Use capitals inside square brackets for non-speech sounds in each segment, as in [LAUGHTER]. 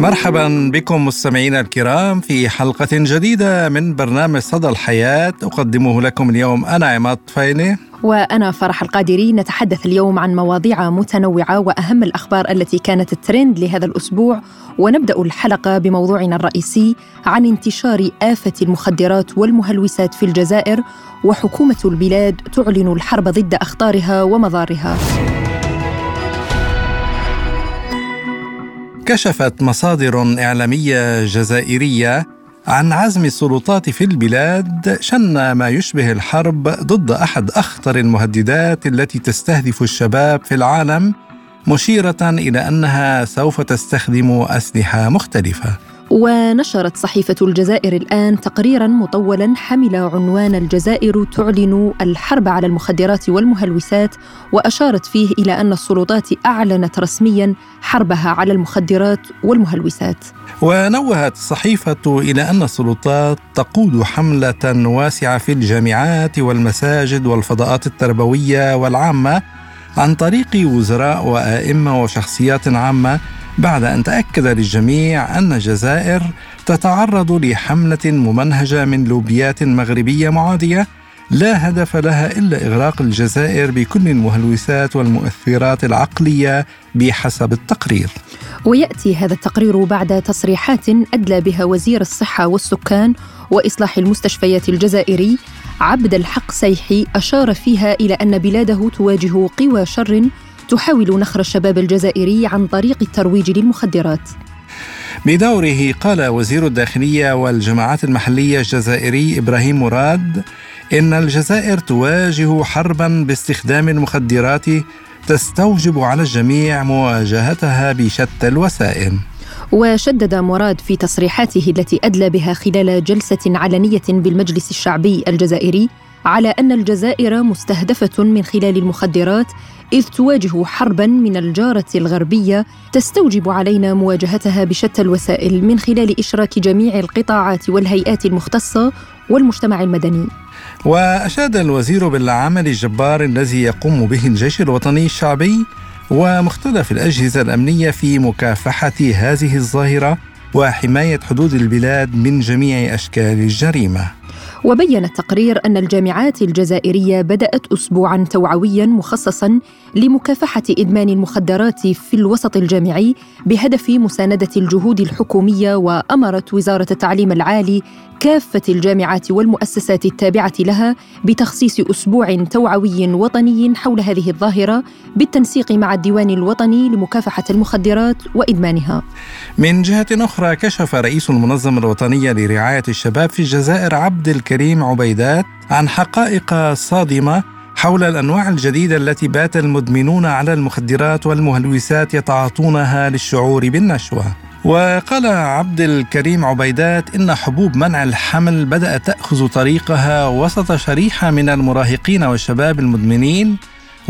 مرحبا بكم مستمعينا الكرام في حلقة جديدة من برنامج صدى الحياة. أقدمه لكم اليوم أنا عماد طفيلي. وأنا فرح القادري. نتحدث اليوم عن مواضيع متنوعة وأهم الأخبار التي كانت الترند لهذا الأسبوع. ونبدأ الحلقة بموضوعنا الرئيسي عن انتشار آفة المخدرات والمهلوسات في الجزائر وحكومة البلاد تعلن الحرب ضد أخطارها ومضارها. كشفت مصادر إعلامية جزائرية عن عزم السلطات في البلاد شن ما يشبه الحرب ضد أحد أخطر المهددات التي تستهدف الشباب في العالم مشيرة إلى أنها سوف تستخدم أسلحة مختلفة. ونشرت صحيفة الجزائر الآن تقريرا مطولا حمل عنوان الجزائر تعلن الحرب على المخدرات والمهلوسات وأشارت فيه إلى أن السلطات أعلنت رسميا حربها على المخدرات والمهلوسات. ونوهت الصحيفة إلى أن السلطات تقود حملة واسعة في الجامعات والمساجد والفضاءات التربوية والعامة عن طريق وزراء وأئمة وشخصيات عامة بعد أن تأكد للجميع أن الجزائر تتعرض لحملة ممنهجة من لوبيات مغربية معادية لا هدف لها إلا إغراق الجزائر بكل المهلوسات والمؤثرات العقلية بحسب التقرير. ويأتي هذا التقرير بعد تصريحات أدلى بها وزير الصحة والسكان وإصلاح المستشفيات الجزائري عبد الحق سيحي أشار فيها إلى أن بلاده تواجه قوى شر تحاول نخر الشباب الجزائري عن طريق الترويج للمخدرات. بدوره قال وزير الداخلية والجماعات المحلية الجزائري إبراهيم مراد إن الجزائر تواجه حربا باستخدام المخدرات تستوجب على الجميع مواجهتها بشتى الوسائل. وشدد مراد في تصريحاته التي أدلى بها خلال جلسة علنية بالمجلس الشعبي الجزائري على أن الجزائر مستهدفة من خلال المخدرات إذ تواجه حربا من الجارة الغربية تستوجب علينا مواجهتها بشتى الوسائل من خلال إشراك جميع القطاعات والهيئات المختصة والمجتمع المدني. وأشاد الوزير بالعمل الجبار الذي يقوم به الجيش الوطني الشعبي ومختلف الأجهزة الأمنية في مكافحة هذه الظاهرة وحماية حدود البلاد من جميع أشكال الجريمة. وبين التقرير أن الجامعات الجزائرية بدأت اسبوعا توعويا مخصصا لمكافحة إدمان المخدرات في الوسط الجامعي بهدف مساندة الجهود الحكومية وامرت وزارة التعليم العالي كافة الجامعات والمؤسسات التابعة لها بتخصيص أسبوع توعوي وطني حول هذه الظاهرة بالتنسيق مع الديوان الوطني لمكافحة المخدرات وإدمانها. من جهة أخرى كشف رئيس المنظمة الوطنية لرعاية الشباب في الجزائر عبد الكريم عبيدات عن حقائق صادمة حول الأنواع الجديدة التي بات المدمنون على المخدرات والمهلوسات يتعاطونها للشعور بالنشوة. وقال عبد الكريم عبيدات إن حبوب منع الحمل بدأت تأخذ طريقها وسط شريحة من المراهقين والشباب المدمنين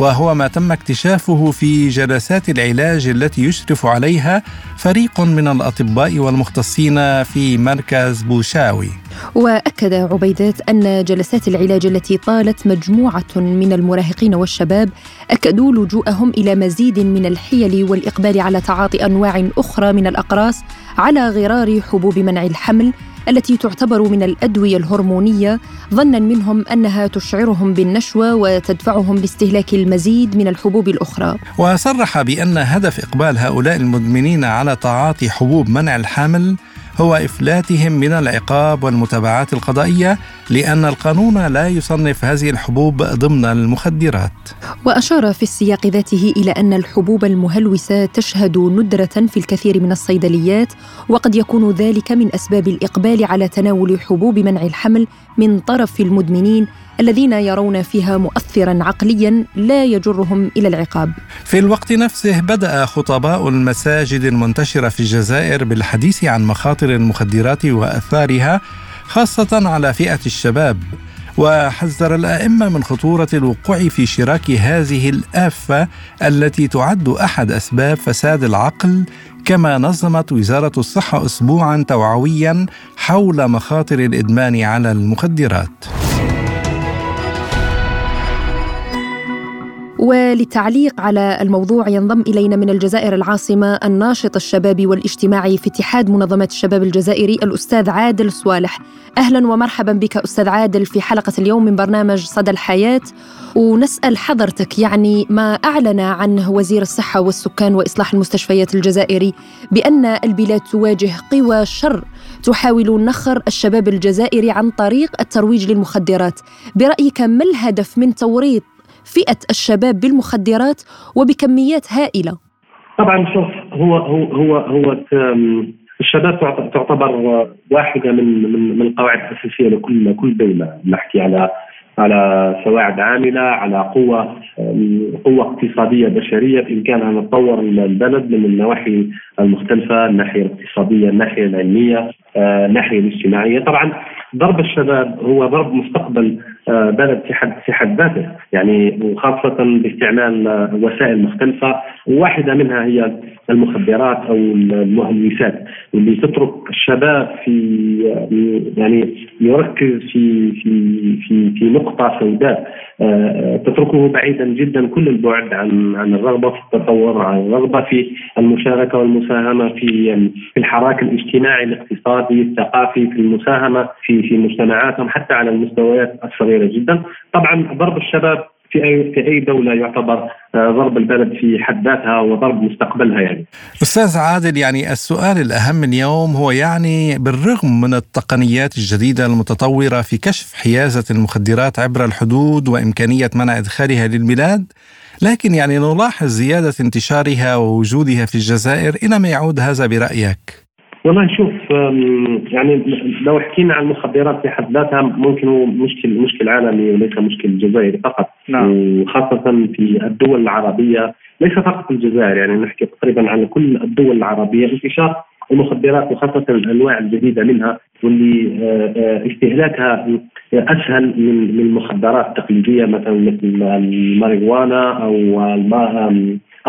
وهو ما تم اكتشافه في جلسات العلاج التي يشرف عليها فريق من الأطباء والمختصين في مركز بوشاوي. وأكد عبيدات أن جلسات العلاج التي طالت مجموعة من المراهقين والشباب أكدوا لجوءهم إلى مزيد من الحيل والإقبال على تعاطي أنواع أخرى من الأقراص على غرار حبوب منع الحمل التي تعتبر من الأدوية الهرمونية ظنا منهم أنها تشعرهم بالنشوة وتدفعهم لاستهلاك المزيد من الحبوب الأخرى. وصرح بأن هدف إقبال هؤلاء المدمنين على تعاطي حبوب منع الحمل هو إفلاتهم من العقاب والمتابعات القضائية لأن القانون لا يصنف هذه الحبوب ضمن المخدرات. وأشار في السياق ذاته إلى أن الحبوب المهلوسة تشهد ندرة في الكثير من الصيدليات وقد يكون ذلك من أسباب الإقبال على تناول حبوب منع الحمل من طرف المدمنين الذين يرون فيها مؤثرا عقليا لا يجرهم إلى العقاب. في الوقت نفسه بدأ خطباء المساجد المنتشرة في الجزائر بالحديث عن مخاطر المخدرات وأثارها خاصة على فئة الشباب. وحذر الأئمة من خطورة الوقوع في شراك هذه الآفة التي تعد أحد أسباب فساد العقل كما نظمت وزارة الصحة اسبوعا توعويا حول مخاطر الإدمان على المخدرات وللتعليق على الموضوع ينضم إلينا من الجزائر العاصمة الناشط الشبابي والاجتماعي في اتحاد منظمات الشباب الجزائري الأستاذ عادل صوالح. أهلا ومرحبا بك أستاذ عادل في حلقة اليوم من برنامج صدى الحياة ونسأل حضرتك يعني ما أعلن عنه وزير الصحة والسكان وإصلاح المستشفيات الجزائري بأن البلاد تواجه قوى شر تحاول نخر الشباب الجزائري عن طريق الترويج للمخدرات برأيك ما الهدف من توريط فئة الشباب بالمخدرات وبكميات هائلة. طبعا شوف هو هو هو هو الشباب تعتبر واحدة من من من القواعد الأساسية لكل كل دولة. نحكي على على سواعد عاملة على قوة قوة اقتصادية بشرية بامكانها ان تطور البلد من النواحي المختلفة الناحية الاقتصادية الناحية العلمية آه، الناحية الاجتماعية. طبعا ضرب الشباب هو ضرب مستقبل بلد في حد في حد ذاته. يعني وخاصة باستعمال آه، وسائل مختلفة وواحده منها هي المخدرات أو المهلوسات اللي تترك الشباب في يعني يركز في في في في نقطة سوداء تتركه بعيدا جدا كل البعد عن عن الرغبة في التطور عن الرغبة في المشاركة والمساهمة في في الحراك الاجتماعي الاقتصادي الثقافي في المساهمة في في مجتمعاتهم حتى على المستويات الصغيره جدا طبعا ضرب الشباب في اي في أي دولة يعتبر آه، ضرب البلد في حد ذاتها وضرب مستقبلها يعني. أستاذ عادل يعني السؤال الأهم اليوم هو يعني بالرغم من التقنيات الجديدة المتطورة في كشف حيازة المخدرات عبر الحدود وإمكانية منع إدخالها للبلاد لكن يعني نلاحظ زيادة انتشارها ووجودها في الجزائر إلى ما يعود هذا برأيك؟ والله شوف يعني لو حكينا عن المخدرات في حد ذاتها ممكن هو مشكل مشكل عالمي وليس مشكل جزائري فقط نعم. وخاصة في الدول العربية ليس فقط الجزائر يعني نحكي تقريبا عن كل الدول العربية انتشار المخدرات وخاصة الأنواع الجديدة منها واللي آه، آه، استهلاكها أسهل من من المخدرات التقليديه مثلا مثل الماريجوانا أو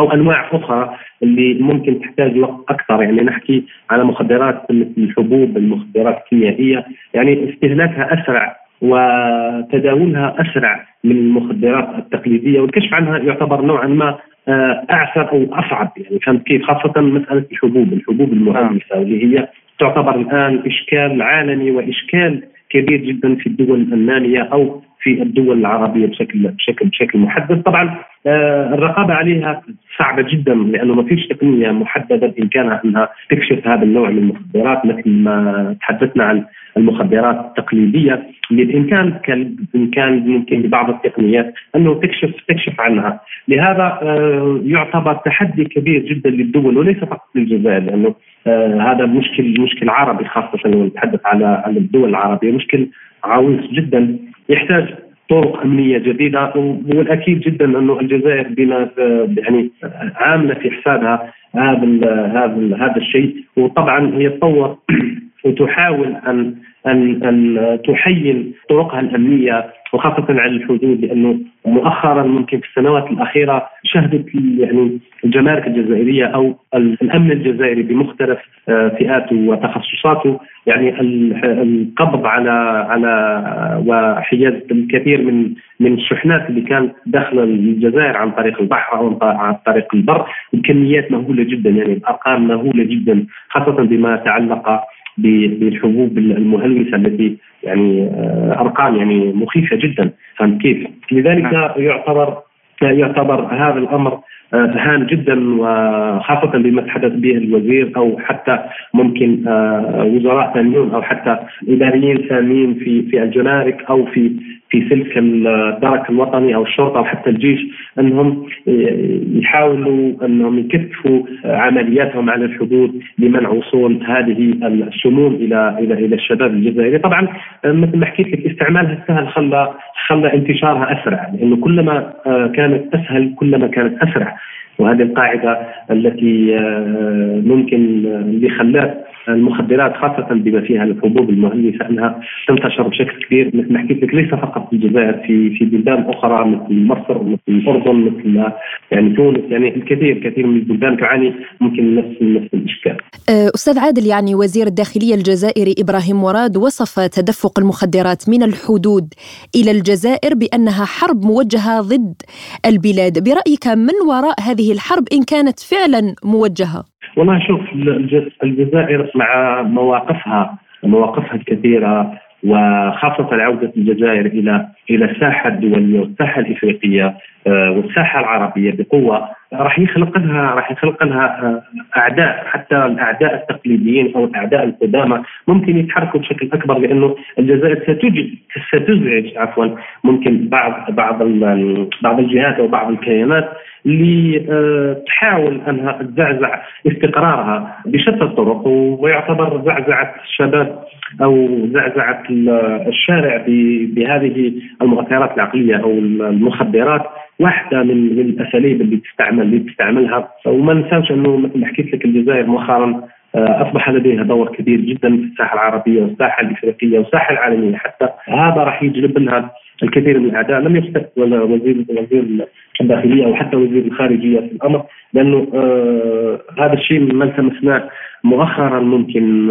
أو أنواع أخرى اللي ممكن تحتاج وقت أكثر. يعني نحكي على مخدرات مثل الحبوب المخدرات الكيميائية. يعني استهلاكها أسرع وتداولها أسرع من المخدرات التقليدية والكشف عنها يعتبر نوعا ما آه، أعسر أو أصعب. يعني فهمت كيف؟ خاصة مسألة الحبوب. الحبوب المهمسه واللي هي تعتبر الآن إشكال عالمي وإشكال كبير جدا في الدول الناميه أو في الدول العربية بشكل بشكل بشكل محدد. طبعا آه الرقابة عليها صعبة جدا لأنه ما فيش تقنية محددة بامكانها أنها تكشف هذا النوع من المخدرات مثل ما تحدثنا عن المخدرات التقليدية. اللي بامكان كان بامكان ممكن ببعض التقنيات أنه تكشف تكشف عنها، لهذا آه يعتبر تحدي كبير جدا للدول وليس فقط للجزائر لأنه آه هذا مشكل مشكل عربي خاصة لو نتحدث على على الدول العربية مشكل عويص جدا. يحتاج طرق أمنية جديدة والأكيد جدا أنه الجزائر بما يعني عاملة في حسابها هذا هذا هذا الشيء. وطبعا هي تطور [CLEARS THROAT] وتحاول ان ان أن تحين طرقها الأمنية وخاصة على الحدود لأنه مؤخرا ممكن في السنوات الأخيرة شهدت يعني الجمارك الجزائرية أو الأمن الجزائري بمختلف آه، فئاته وتخصصاته. يعني القبض على على وحيازه الكثير من من الشحنات اللي كانت داخل الجزائر عن طريق البحر أو عن طريق البر بكميات مهولة جدا. يعني بارقام مهولة جدا خاصة بما تعلق بالحبوب المهلوسة التي يعني آه، أرقام يعني مخيفة جدا فهمت كيف؟ لذلك نعم. يعتبر يعتبر هذا الأمر آه، هام جدا وخاصة بما تحدث به الوزير أو حتى ممكن آه، وزراء ثانيون أو حتى إداريين ثانيين في في الجمارك أو في في سلك الدرك الوطني أو الشرطة أو حتى الجيش أنهم يحاولوا أنهم يكثفوا عملياتهم على الحدود لمنع وصول هذه السموم إلى إلى إلى الشباب الجزائري، طبعا مثل ما حكيت لك استعمالها السهل خلى خلى انتشارها أسرع لأنه كلما آه، كانت أسهل كلما كانت أسرع. وهذه القاعدة التي آه، ممكن اللي خلات المخدرات خاصة بما فيها الحبوب المهلسه أنها تنتشر بشكل كبير مثل ما حكيت لك ليس فقط في الجزائر في في بلدان أخرى مثل مصر مثل الأردن مثل يعني تونس يعني الكثير كثير من البلدان تعاني ممكن نفس نفس الإشكال. أه، أستاذ عادل يعني وزير الداخلية الجزائري إبراهيم مراد وصف تدفق المخدرات من الحدود إلى الجزائر بأنها حرب موجهة ضد البلاد، برأيك من وراء هذه الحرب إن كانت فعلا موجهة؟ والله شوف الجزائر مع مواقفها مواقفها الكثيره وخاصة عودة الجزائر إلى إلى الساحة الدولية والساحة الإفريقية آه، والساحة العربية بقوة راح يخلق لها راح يخلق لها آه، أعداء حتى الأعداء التقليديين أو الأعداء القدامى ممكن يتحركوا بشكل أكبر لأنه الجزائر ستجد ستزعج عفوا ممكن بعض بعض بعض الجهات أو بعض الكيانات اللي تحاول أنها تزعزع استقرارها بشتى الطرق ويعتبر زعزعة الشباب أو زعزعة الشارع بهذه المؤثرات العقلية أو المخدرات واحدة من الأساليب اللي تستعمل اللي تستعملها. وما ننساوش أنه مثل ما حكيت لك الجزائر مؤخرا آه، أصبح لديها دور كبير جدا في الساحة العربية والساحة الإفريقية والساحة العالمية. حتى هذا راح يجلب لها الكثير من الأعداء. لم يفتك وزير وزير الداخلية أو حتى وزير الخارجية في الأمر لأنه آه هذا الشيء ما لمسناه مؤخرا ممكن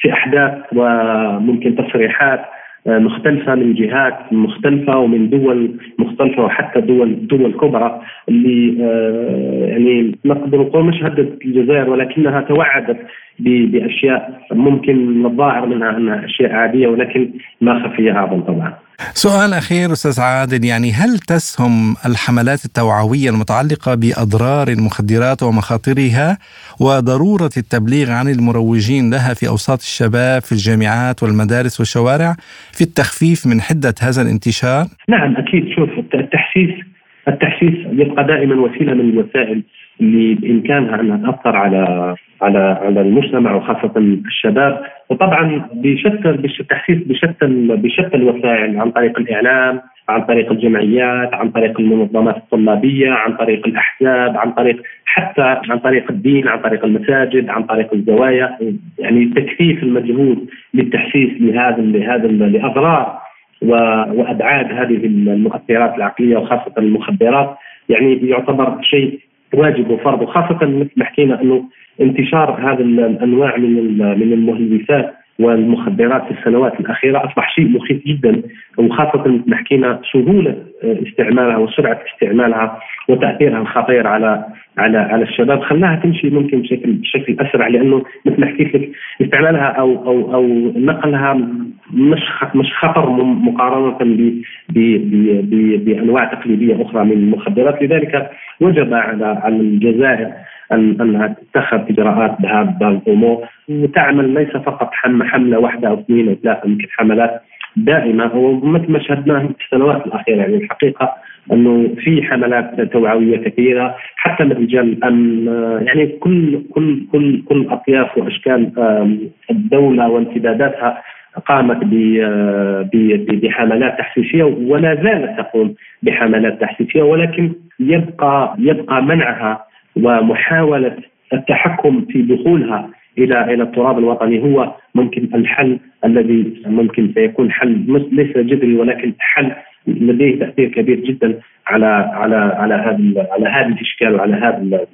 في أحداث وممكن تصريحات. مختلفة من جهات مختلفة ومن دول مختلفة وحتى دول دول كبرى اللي آه، يعني نقدر نقول مش هددت الجزائر ولكنها توعدت بأشياء ممكن الظاهر منها أنها أشياء عادية ولكن ما خفي اعظم طبعا. سؤال أخير أستاذ عادل يعني هل تسهم الحملات التوعوية المتعلقة بأضرار المخدرات ومخاطرها وضرورة التبليغ عن المروجين لها في أوساط الشباب في الجامعات والمدارس والشوارع في التخفيف من حدة هذا الانتشار؟ نعم أكيد شوف التحسيس التحسيس يبقى دائما وسيلة من الوسائل اللي بامكانها انها تأثر على على على المجتمع وخاصة الشباب. وطبعا بشتى التحسيس بشتى بشتى الوسائل عن طريق الإعلام عن طريق الجمعيات عن طريق المنظمات الطلابية عن طريق الأحزاب عن طريق حتى عن طريق الدين عن طريق المساجد عن طريق الزوايا. يعني تكثيف المجهود للتحسيس لهذا لهذا لأضرار وأبعاد هذه المؤثرات العقلية وخاصة المخدرات يعني يعتبر شيء واجب وفرض وخاصة مثل ما حكينا إنه انتشار هذا الأنواع من من المهلوسات والمخدرات في السنوات الأخيرة أصبح شيء مخيف جدا وخاصة حكينا سهولة استعمالها وسرعة استعمالها وتأثيرها الخطير على على على الشباب. خلاها تمشي ممكن بشكل بشكل أسرع لأنه مثل ما حكيت لك استعمالها أو أو أو نقلها مش مش خطر مقارنة ب بأنواع تقليدية أخرى من المخدرات. لذلك وجب على على الجزائر أنها تتخذ إجراءات بهذا الأمور. وتعمل ليس فقط حملة واحدة أو اثنين أو ثلاثة يمكن حملات دائمة. ومثل ما شاهدناه في السنوات الأخيرة يعني الحقيقة أنه في حملات توعوية كثيرة حتى من رجال الامن يعني كل كل كل كل أطياف وأشكال الدولة وامتداداتها قامت بحملات تحسيسيه ولا زالت تقوم بحملات تحسيسيه ولكن يبقى يبقى منعها ومحاولة التحكم في دخولها إلى إلى التراب الوطني هو ممكن الحل الذي ممكن سيكون حل ليس جذري ولكن حل لديه تأثير كبير جدا على على على هذا على هذا الإشكال وعلى هذا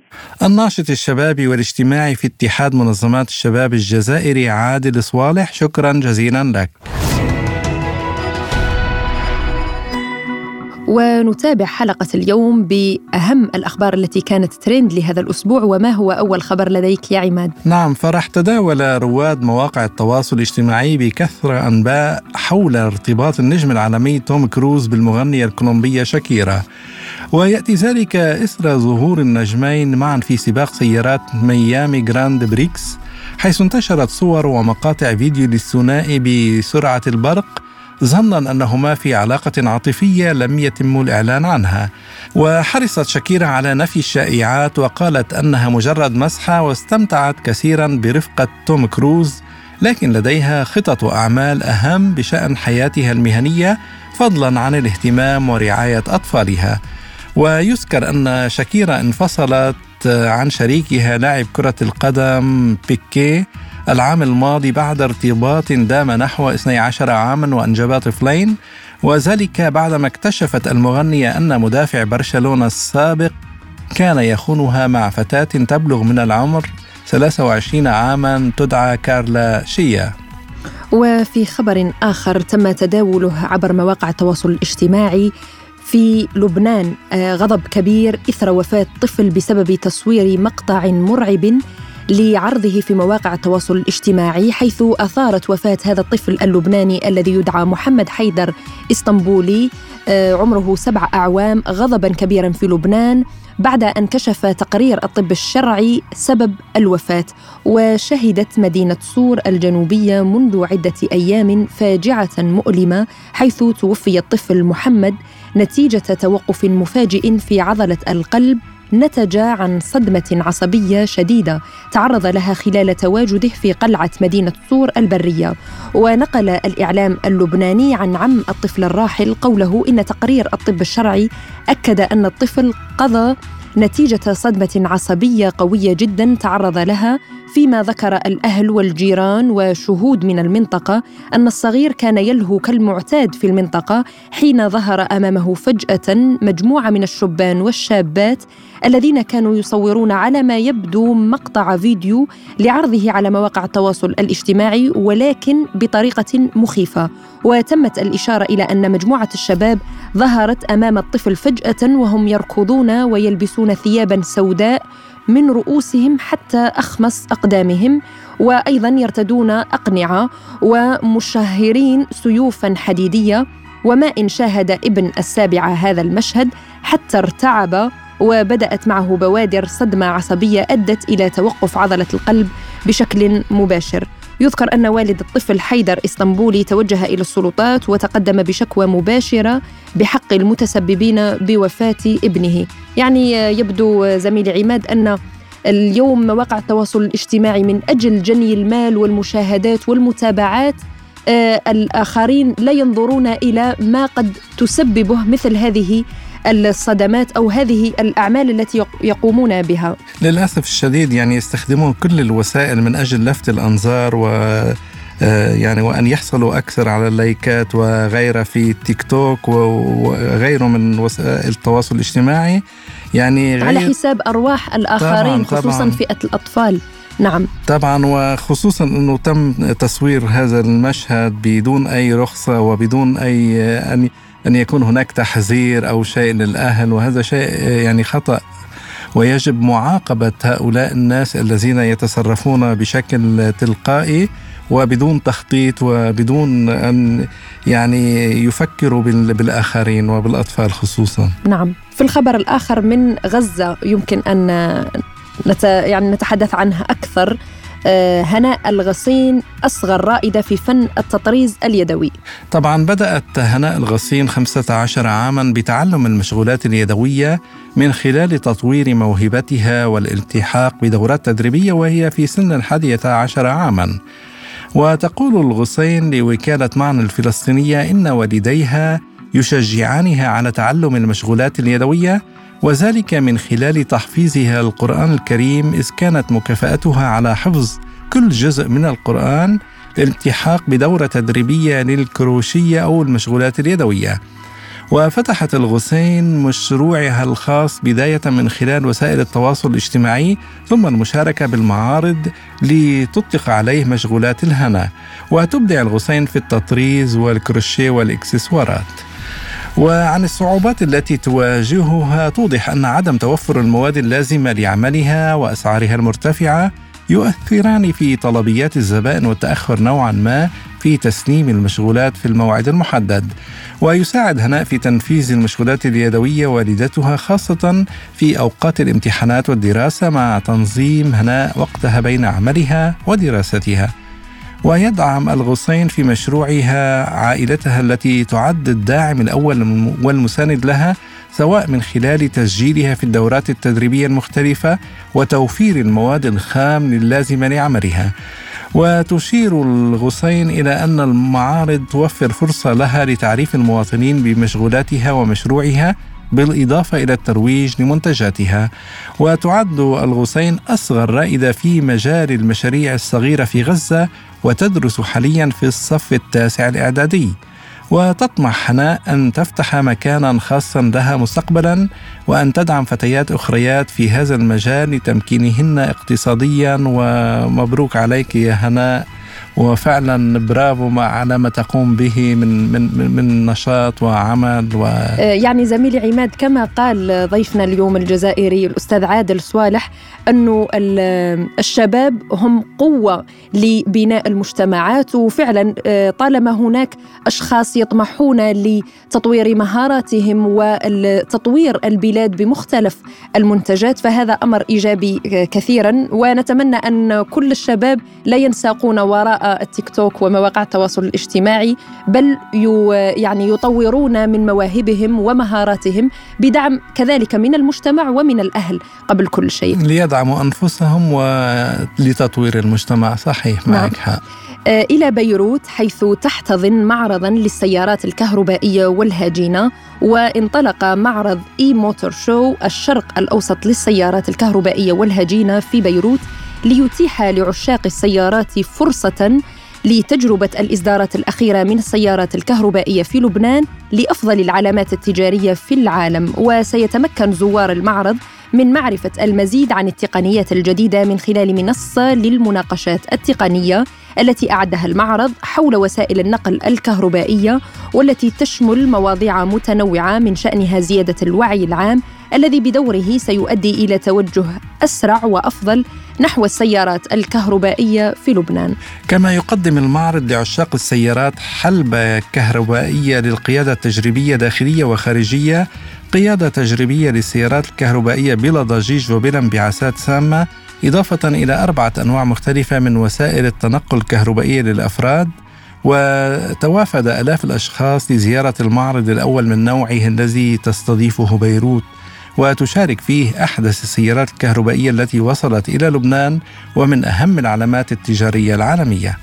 الناشط الشبابي والاجتماعي في اتحاد منظمات الشباب الجزائري عادل صوالح شكرا جزيلا لك. ونتابع حلقة اليوم بأهم الأخبار التي كانت ترند لهذا الأسبوع وما هو أول خبر لديك يا عماد؟ نعم فرح تداول رواد مواقع التواصل الاجتماعي بكثرة أنباء حول ارتباط النجم العالمي توم كروز بالمغنية الكولومبية شاكيرا ويأتي ذلك إثر ظهور النجمين معا في سباق سيارات ميامي جراند بريكس حيث انتشرت صور ومقاطع فيديو للثنائي بسرعة البرق ظنا أنهما في علاقة عاطفية لم يتم الإعلان عنها. وحرصت شاكيرا على نفي الشائعات وقالت أنها مجرد فسحة واستمتعت كثيرا برفقة توم كروز لكن لديها خطط وأعمال أهم بشأن حياتها المهنية فضلا عن الاهتمام ورعاية أطفالها. ويذكر أن شاكيرا انفصلت عن شريكها لاعب كرة القدم بيكي العام الماضي بعد ارتباط دام نحو 12 عاما وأنجب طفلين وذلك بعدما اكتشفت المغنية أن مدافع برشلونة السابق كان يخونها مع فتاة تبلغ من العمر 23 عاما تدعى كارلا شيا. وفي خبر آخر تم تداوله عبر مواقع التواصل الاجتماعي في لبنان آه، غضب كبير إثر وفاة طفل بسبب تصوير مقطع مرعب لعرضه في مواقع التواصل الاجتماعي حيث أثارت وفاة هذا الطفل اللبناني الذي يدعى محمد حيدر إسطنبولي. آه، عمره سبع أعوام غضبا كبيرا في لبنان بعد أن كشف تقرير الطب الشرعي سبب الوفاة وشهدت مدينة صور الجنوبية منذ عدة أيام فاجعة مؤلمة حيث توفي الطفل محمد نتيجة توقف مفاجئ في عضلة القلب. نتج عن صدمة عصبية شديدة تعرض لها خلال تواجده في قلعة مدينة صور البرية. ونقل الإعلام اللبناني عن عم الطفل الراحل قوله إن تقرير الطب الشرعي أكد أن الطفل قضى نتيجة صدمة عصبية قوية جدا تعرض لها فيما ذكر الأهل والجيران وشهود من المنطقة أن الصغير كان يلهو كالمعتاد في المنطقة حين ظهر أمامه فجأة مجموعة من الشبان والشابات الذين كانوا يصورون على ما يبدو مقطع فيديو لعرضه على مواقع التواصل الاجتماعي ولكن بطريقة مخيفة. وتمت الإشارة إلى أن مجموعة الشباب ظهرت أمام الطفل فجأة وهم يركضون ويلبسون ثيابا سوداء من رؤوسهم حتى أخمص أقدامهم وأيضا يرتدون أقنعة ومشهرين سيوفا حديدية. وما إن شاهد ابن السابعه هذا المشهد حتى ارتعب وبدأت معه بوادر صدمة عصبية أدت إلى توقف عضلة القلب بشكل مباشر. يذكر أن والد الطفل حيدر إسطنبولي توجه إلى السلطات وتقدم بشكوى مباشرة بحق المتسببين بوفاة ابنه. يعني يبدو زميلي عماد أن اليوم مواقع التواصل الاجتماعي من أجل جني المال والمشاهدات والمتابعات آه الآخرين لا ينظرون إلى ما قد تسببه مثل هذه الصدمات أو هذه الأعمال التي يقومون بها. للأسف الشديد يعني يستخدمون كل الوسائل من أجل لفت الأنظار و آه، يعني وأن يحصلوا أكثر على اللايكات وغيرها في تيك توك وغيره من وسائل التواصل الاجتماعي. يعني غير على حساب أرواح الآخرين طبعاً خصوصا طبعاً فئة الأطفال. نعم. طبعا وخصوصا أنه تم تصوير هذا المشهد بدون أي رخصة وبدون أي ان أن يكون هناك تحذير أو شيء للأهل وهذا شيء يعني خطأ ويجب معاقبة هؤلاء الناس الذين يتصرفون بشكل تلقائي وبدون تخطيط وبدون أن يعني يفكروا بالآخرين وبالأطفال خصوصا. نعم. في الخبر الآخر من غزة يمكن أن نت يعني نتحدث عنها أكثر. هناء الغصين أصغر رائدة في فن التطريز اليدوي. طبعا بدأت هناء الغصين 15 عاما بتعلم المشغولات اليدوية من خلال تطوير موهبتها والالتحاق بدورات تدريبية وهي في سن الحادية عشر عاما. وتقول الغصين لوكالة معن الفلسطينية إن والديها يشجعانها على تعلم المشغولات اليدوية وذلك من خلال تحفيظها القرآن الكريم إذ كانت مكافأتها على حفظ كل جزء من القرآن الالتحاق بدورة تدريبية للكروشية أو المشغولات اليدوية. وفتحت الغسين مشروعها الخاص بداية من خلال وسائل التواصل الاجتماعي ثم المشاركة بالمعارض لتطلق عليه مشغولات الهنا. وتبدع الغسين في التطريز والكروشيه والإكسسوارات. وعن الصعوبات التي تواجهها توضح أن عدم توفر المواد اللازمة لعملها وأسعارها المرتفعة يؤثران في طلبيات الزبائن والتأخر نوعا ما في تسليم المشغولات في الموعد المحدد. ويساعد هناء في تنفيذ المشغولات اليدوية والدتها خاصة في أوقات الامتحانات والدراسة مع تنظيم هناء وقتها بين عملها ودراستها. ويدعم الغصين في مشروعها عائلتها التي تعد الداعم الأول والمساند لها سواء من خلال تسجيلها في الدورات التدريبية المختلفة وتوفير المواد الخام اللازمه لعملها. وتشير الغصين إلى أن المعارض توفر فرصة لها لتعريف المواطنين بمشغولاتها ومشروعها بالإضافة إلى الترويج لمنتجاتها وتعد الغصين أصغر رائدة في مجال المشاريع الصغيرة في غزة وتدرس حاليا في الصف التاسع الإعدادي. وتطمح حناء أن تفتح مكانا خاصا لها مستقبلا وأن تدعم فتيات أخريات في هذا المجال لتمكينهن اقتصاديا. ومبروك عليك يا هناء وفعلا برافو ما على ما تقوم به من من من نشاط وعمل و آه، يعني زميلي عماد كما قال ضيفنا اليوم الجزائري الأستاذ عادل صوالح أنه الشباب هم قوة لبناء المجتمعات وفعلا آه، طالما هناك أشخاص يطمحون لتطوير مهاراتهم وتطوير البلاد بمختلف المنتجات فهذا أمر إيجابي آه، كثيرا. ونتمنى أن كل الشباب لا ينساقون وراء التيك توك ومواقع التواصل الاجتماعي بل يعني يطورون من مواهبهم ومهاراتهم بدعم كذلك من المجتمع ومن الأهل قبل كل شيء. ليدعموا أنفسهم ولتطوير المجتمع. صحيح نعم. معك حق. آه، إلى بيروت حيث تحتضن معرضا للسيارات الكهربائية والهجينة وانطلق معرض إي موتور شو الشرق الأوسط للسيارات الكهربائية والهجينة في بيروت ليتيح لعشاق السيارات فرصة لتجربة الإصدارات الأخيرة من السيارات الكهربائية في لبنان لأفضل العلامات التجارية في العالم. وسيتمكن زوار المعرض من معرفة المزيد عن التقنيات الجديدة من خلال منصة للمناقشات التقنية التي أعدها المعرض حول وسائل النقل الكهربائية والتي تشمل مواضيع متنوعة من شأنها زيادة الوعي العام الذي بدوره سيؤدي إلى توجه أسرع وأفضل نحو السيارات الكهربائية في لبنان. كما يقدم المعرض لعشاق السيارات حلبة كهربائية للقيادة التجريبية داخلية وخارجية قيادة تجريبية للسيارات الكهربائية بلا ضجيج وبلا انبعاثات سامة إضافة إلى أربعة أنواع مختلفة من وسائل التنقل الكهربائية للأفراد وتوافد آلاف الأشخاص لزيارة المعرض الأول من نوعه الذي تستضيفه بيروت وتشارك فيه أحدث السيارات الكهربائية التي وصلت إلى لبنان ومن أهم العلامات التجارية العالمية.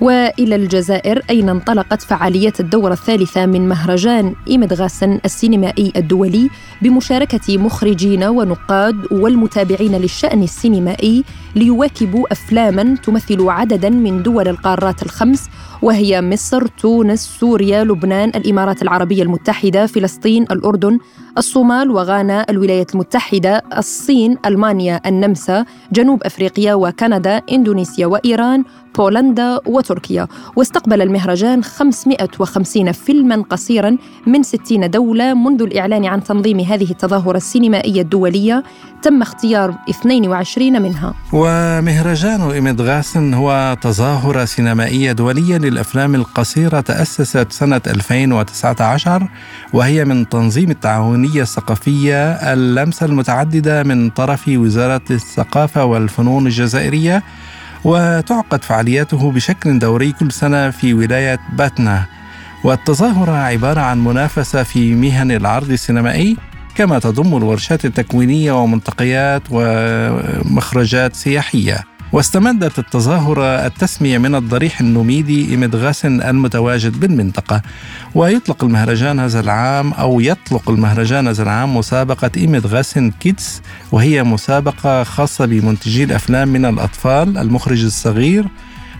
وإلى الجزائر أين انطلقت فعاليات الدورة الثالثة من مهرجان إيمد غاسن السينمائي الدولي بمشاركة مخرجين ونقاد والمتابعين للشأن السينمائي ليواكبوا أفلاما تمثل عددا من دول القارات الخمس وهي مصر، تونس، سوريا، لبنان، الإمارات العربية المتحدة، فلسطين، الأردن، الصومال وغانا، الولايات المتحدة، الصين، ألمانيا، النمسا، جنوب أفريقيا وكندا، إندونيسيا وإيران، بولندا وتركيا. واستقبل المهرجان 550 فيلما قصيرا من 60 دولة منذ الإعلان عن تنظيم هذه التظاهرة السينمائية الدولية. تم اختيار 22 منها. ومهرجان إيميد غاسن هو تظاهرة سينمائية دولية للأفلام القصيرة تأسست سنة 2019 وهي من تنظيم التعاونية الثقافية اللمسة المتعددة من طرف وزارة الثقافة والفنون الجزائرية وتعقد فعالياته بشكل دوري كل سنة في ولاية باتنا. والتظاهرة عبارة عن منافسة في مهن العرض السينمائي كما تضم الورشات التكوينية وملتقيات ومخرجات سياحية. واستمدت التظاهرة التسمية من الضريح النوميدي إيمد غاسن المتواجد بالمنطقة ويطلق المهرجان هذا العام أو يطلق المهرجان هذا العام مسابقة إيمد غاسن كيدز وهي مسابقة خاصة بمنتجي الأفلام من الأطفال المخرج الصغير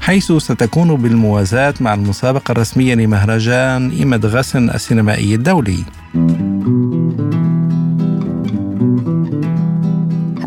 حيث ستكون بالموازاة مع المسابقة الرسمية لمهرجان إيمد غاسن السينمائي الدولي.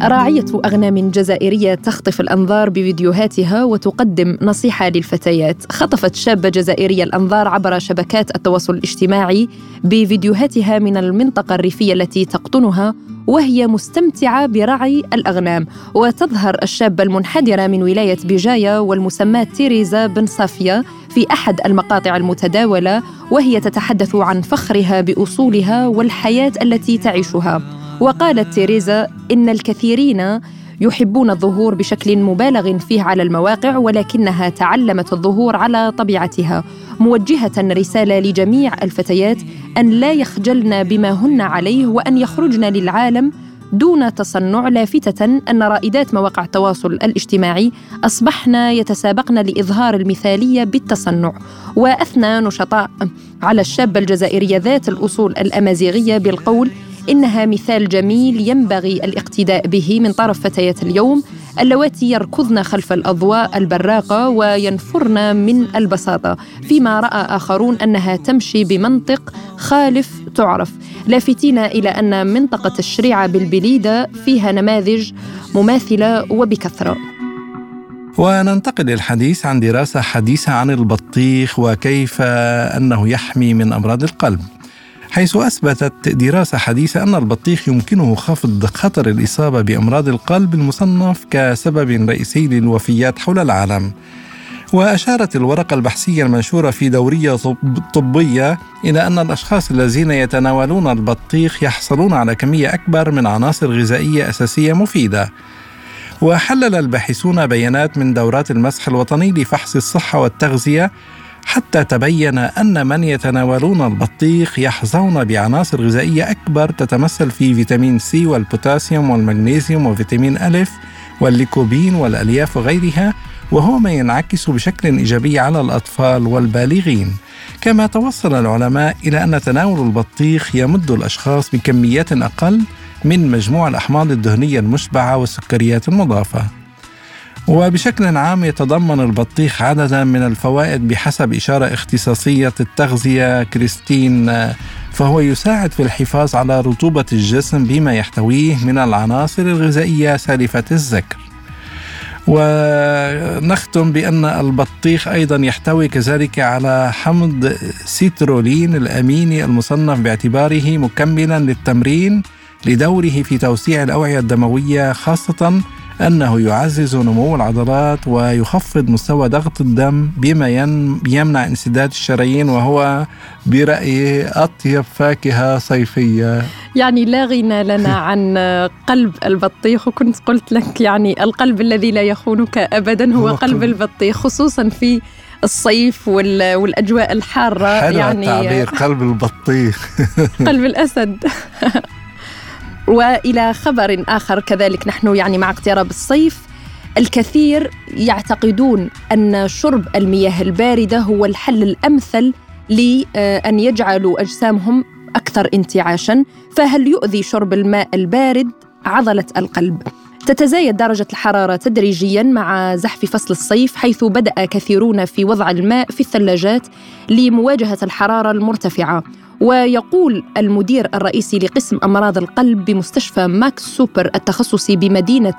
راعية أغنام جزائرية تخطف الأنظار بفيديوهاتها وتقدم نصيحة للفتيات. خطفت شابة جزائرية الأنظار عبر شبكات التواصل الاجتماعي بفيديوهاتها من المنطقة الريفية التي تقطنها وهي مستمتعة برعي الأغنام. وتظهر الشابة المنحدرة من ولاية بجاية والمسماة تيريزا بن صافية في أحد المقاطع المتداولة وهي تتحدث عن فخرها بأصولها والحياة التي تعيشها. وقالت تيريزا إن الكثيرين يحبون الظهور بشكل مبالغ فيه على المواقع ولكنها تعلمت الظهور على طبيعتها موجهة رسالة لجميع الفتيات أن لا يخجلن بما هن عليه وأن يخرجن للعالم دون تصنع لافتة أن رائدات مواقع التواصل الاجتماعي أصبحن يتسابقن لإظهار المثالية بالتصنع. وأثنى نشطاء على الشابة الجزائرية ذات الأصول الأمازيغية بالقول إنها مثال جميل ينبغي الاقتداء به من طرف فتيات اليوم اللواتي يركضن خلف الأضواء البراقة وينفرن من البساطة فيما رأى آخرون أنها تمشي بمنطق خالف تعرف لافتين إلى أن منطقة الشريعة بالبليدة فيها نماذج مماثلة وبكثرة. وننتقل للحديث عن دراسة حديثة عن البطيخ وكيف أنه يحمي من أمراض القلب. حيث أثبتت دراسة حديثة أن البطيخ يمكنه خفض خطر الإصابة بأمراض القلب المصنف كسبب رئيسي للوفيات حول العالم. وأشارت الورقة البحثية المنشورة في دورية طبية إلى أن الأشخاص الذين يتناولون البطيخ يحصلون على كمية أكبر من عناصر غذائية أساسية مفيدة. وحلل الباحثون بيانات من دورات المسح الوطني لفحص الصحة والتغذية حتى تبين أن من يتناولون البطيخ يحظون بعناصر غذائية أكبر تتمثل في فيتامين سي والبوتاسيوم والمغنيسيوم وفيتامين ألف والليكوبين والألياف وغيرها وهو ما ينعكس بشكل إيجابي على الأطفال والبالغين. كما توصل العلماء إلى أن تناول البطيخ يمد الأشخاص بكميات أقل من مجموع الأحماض الدهنية المشبعة والسكريات المضافة. وبشكل عام يتضمن البطيخ عددا من الفوائد بحسب إشارة اختصاصية التغذية كريستين. فهو يساعد في الحفاظ على رطوبة الجسم بما يحتويه من العناصر الغذائية سالفة الذكر. ونختم بأن البطيخ أيضا يحتوي كذلك على حمض سيترولين الأميني المصنف باعتباره مكملا للتمرين لدوره في توسيع الأوعية الدموية خاصة أنه يعزز نمو العضلات ويخفض مستوى ضغط الدم بما يمنع انسداد الشرايين وهو برأيي أطيب فاكهة صيفية. يعني لا غنى لنا [LAUGHS] عن قلب البطيخ وكنت قلت لك يعني القلب الذي لا يخونك أبدا هو, قلب البطيخ خصوصا في الصيف والأجواء الحارة. حلو يعني التعبير قلب البطيخ. قلب [LAUGHS] الأسد. [LAUGHS] وإلى خبر آخر كذلك نحن يعني مع اقتراب الصيف الكثير يعتقدون أن شرب المياه الباردة هو الحل الأمثل لأن يجعلوا أجسامهم أكثر انتعاشا فهل يؤذي شرب الماء البارد عضلة القلب؟ تتزايد درجة الحرارة تدريجيا مع زحف فصل الصيف حيث بدأ كثيرون في وضع الماء في الثلاجات لمواجهة الحرارة المرتفعة. ويقول المدير الرئيسي لقسم أمراض القلب بمستشفى ماكس سوبر التخصصي بمدينة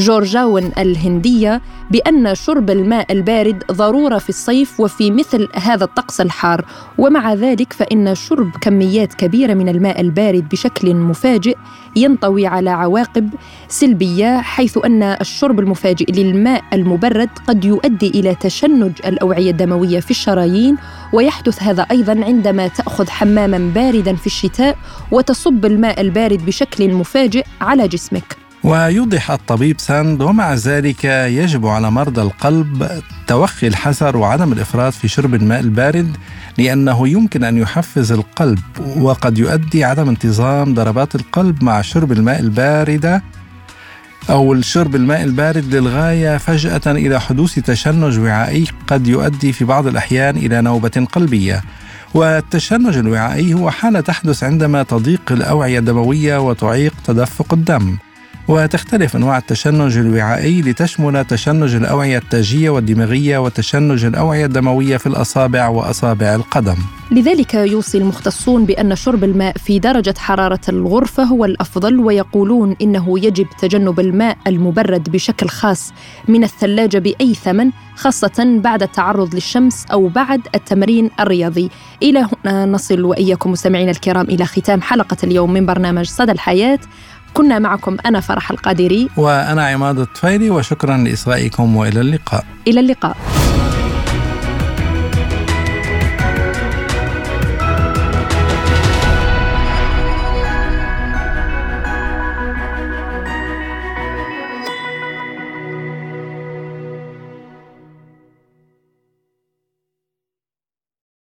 جورجاون الهندية بأن شرب الماء البارد ضرورة في الصيف وفي مثل هذا الطقس الحار. ومع ذلك فإن شرب كميات كبيرة من الماء البارد بشكل مفاجئ ينطوي على عواقب سلبية حيث أن الشرب المفاجئ للماء المبرد قد يؤدي إلى تشنج الأوعية الدموية في الشرايين ويحدث هذا أيضا عندما تأخذ حماما باردا في الشتاء وتصب الماء البارد بشكل مفاجئ على جسمك. ويوضح الطبيب ساند ومع ذلك يجب على مرضى القلب توخي الحذر وعدم الإفراط في شرب الماء البارد لأنه يمكن أن يحفز القلب وقد يؤدي عدم انتظام ضربات القلب مع شرب الماء البارده أو الشرب الماء البارد للغاية فجأة إلى حدوث تشنج وعائي قد يؤدي في بعض الأحيان إلى نوبة قلبية. والتشنج الوعائي هو حالة تحدث عندما تضيق الأوعية الدموية وتعيق تدفق الدم. وتختلف أنواع التشنج الوعائي لتشمل تشنج الأوعية التاجية والدماغية وتشنج الأوعية الدموية في الأصابع وأصابع القدم. لذلك يوصي المختصون بأن شرب الماء في درجة حرارة الغرفة هو الأفضل ويقولون إنه يجب تجنب الماء المبرد بشكل خاص من الثلاجة بأي ثمن خاصة بعد التعرض للشمس أو بعد التمرين الرياضي. إلى هنا نصل وإياكم مستمعينا الكرام إلى ختام حلقة اليوم من برنامج صدى الحياة. كنا معكم أنا فرح القادري. وأنا عماد الطفيلي وشكرا لإصغائكم وإلى اللقاء. إلى اللقاء.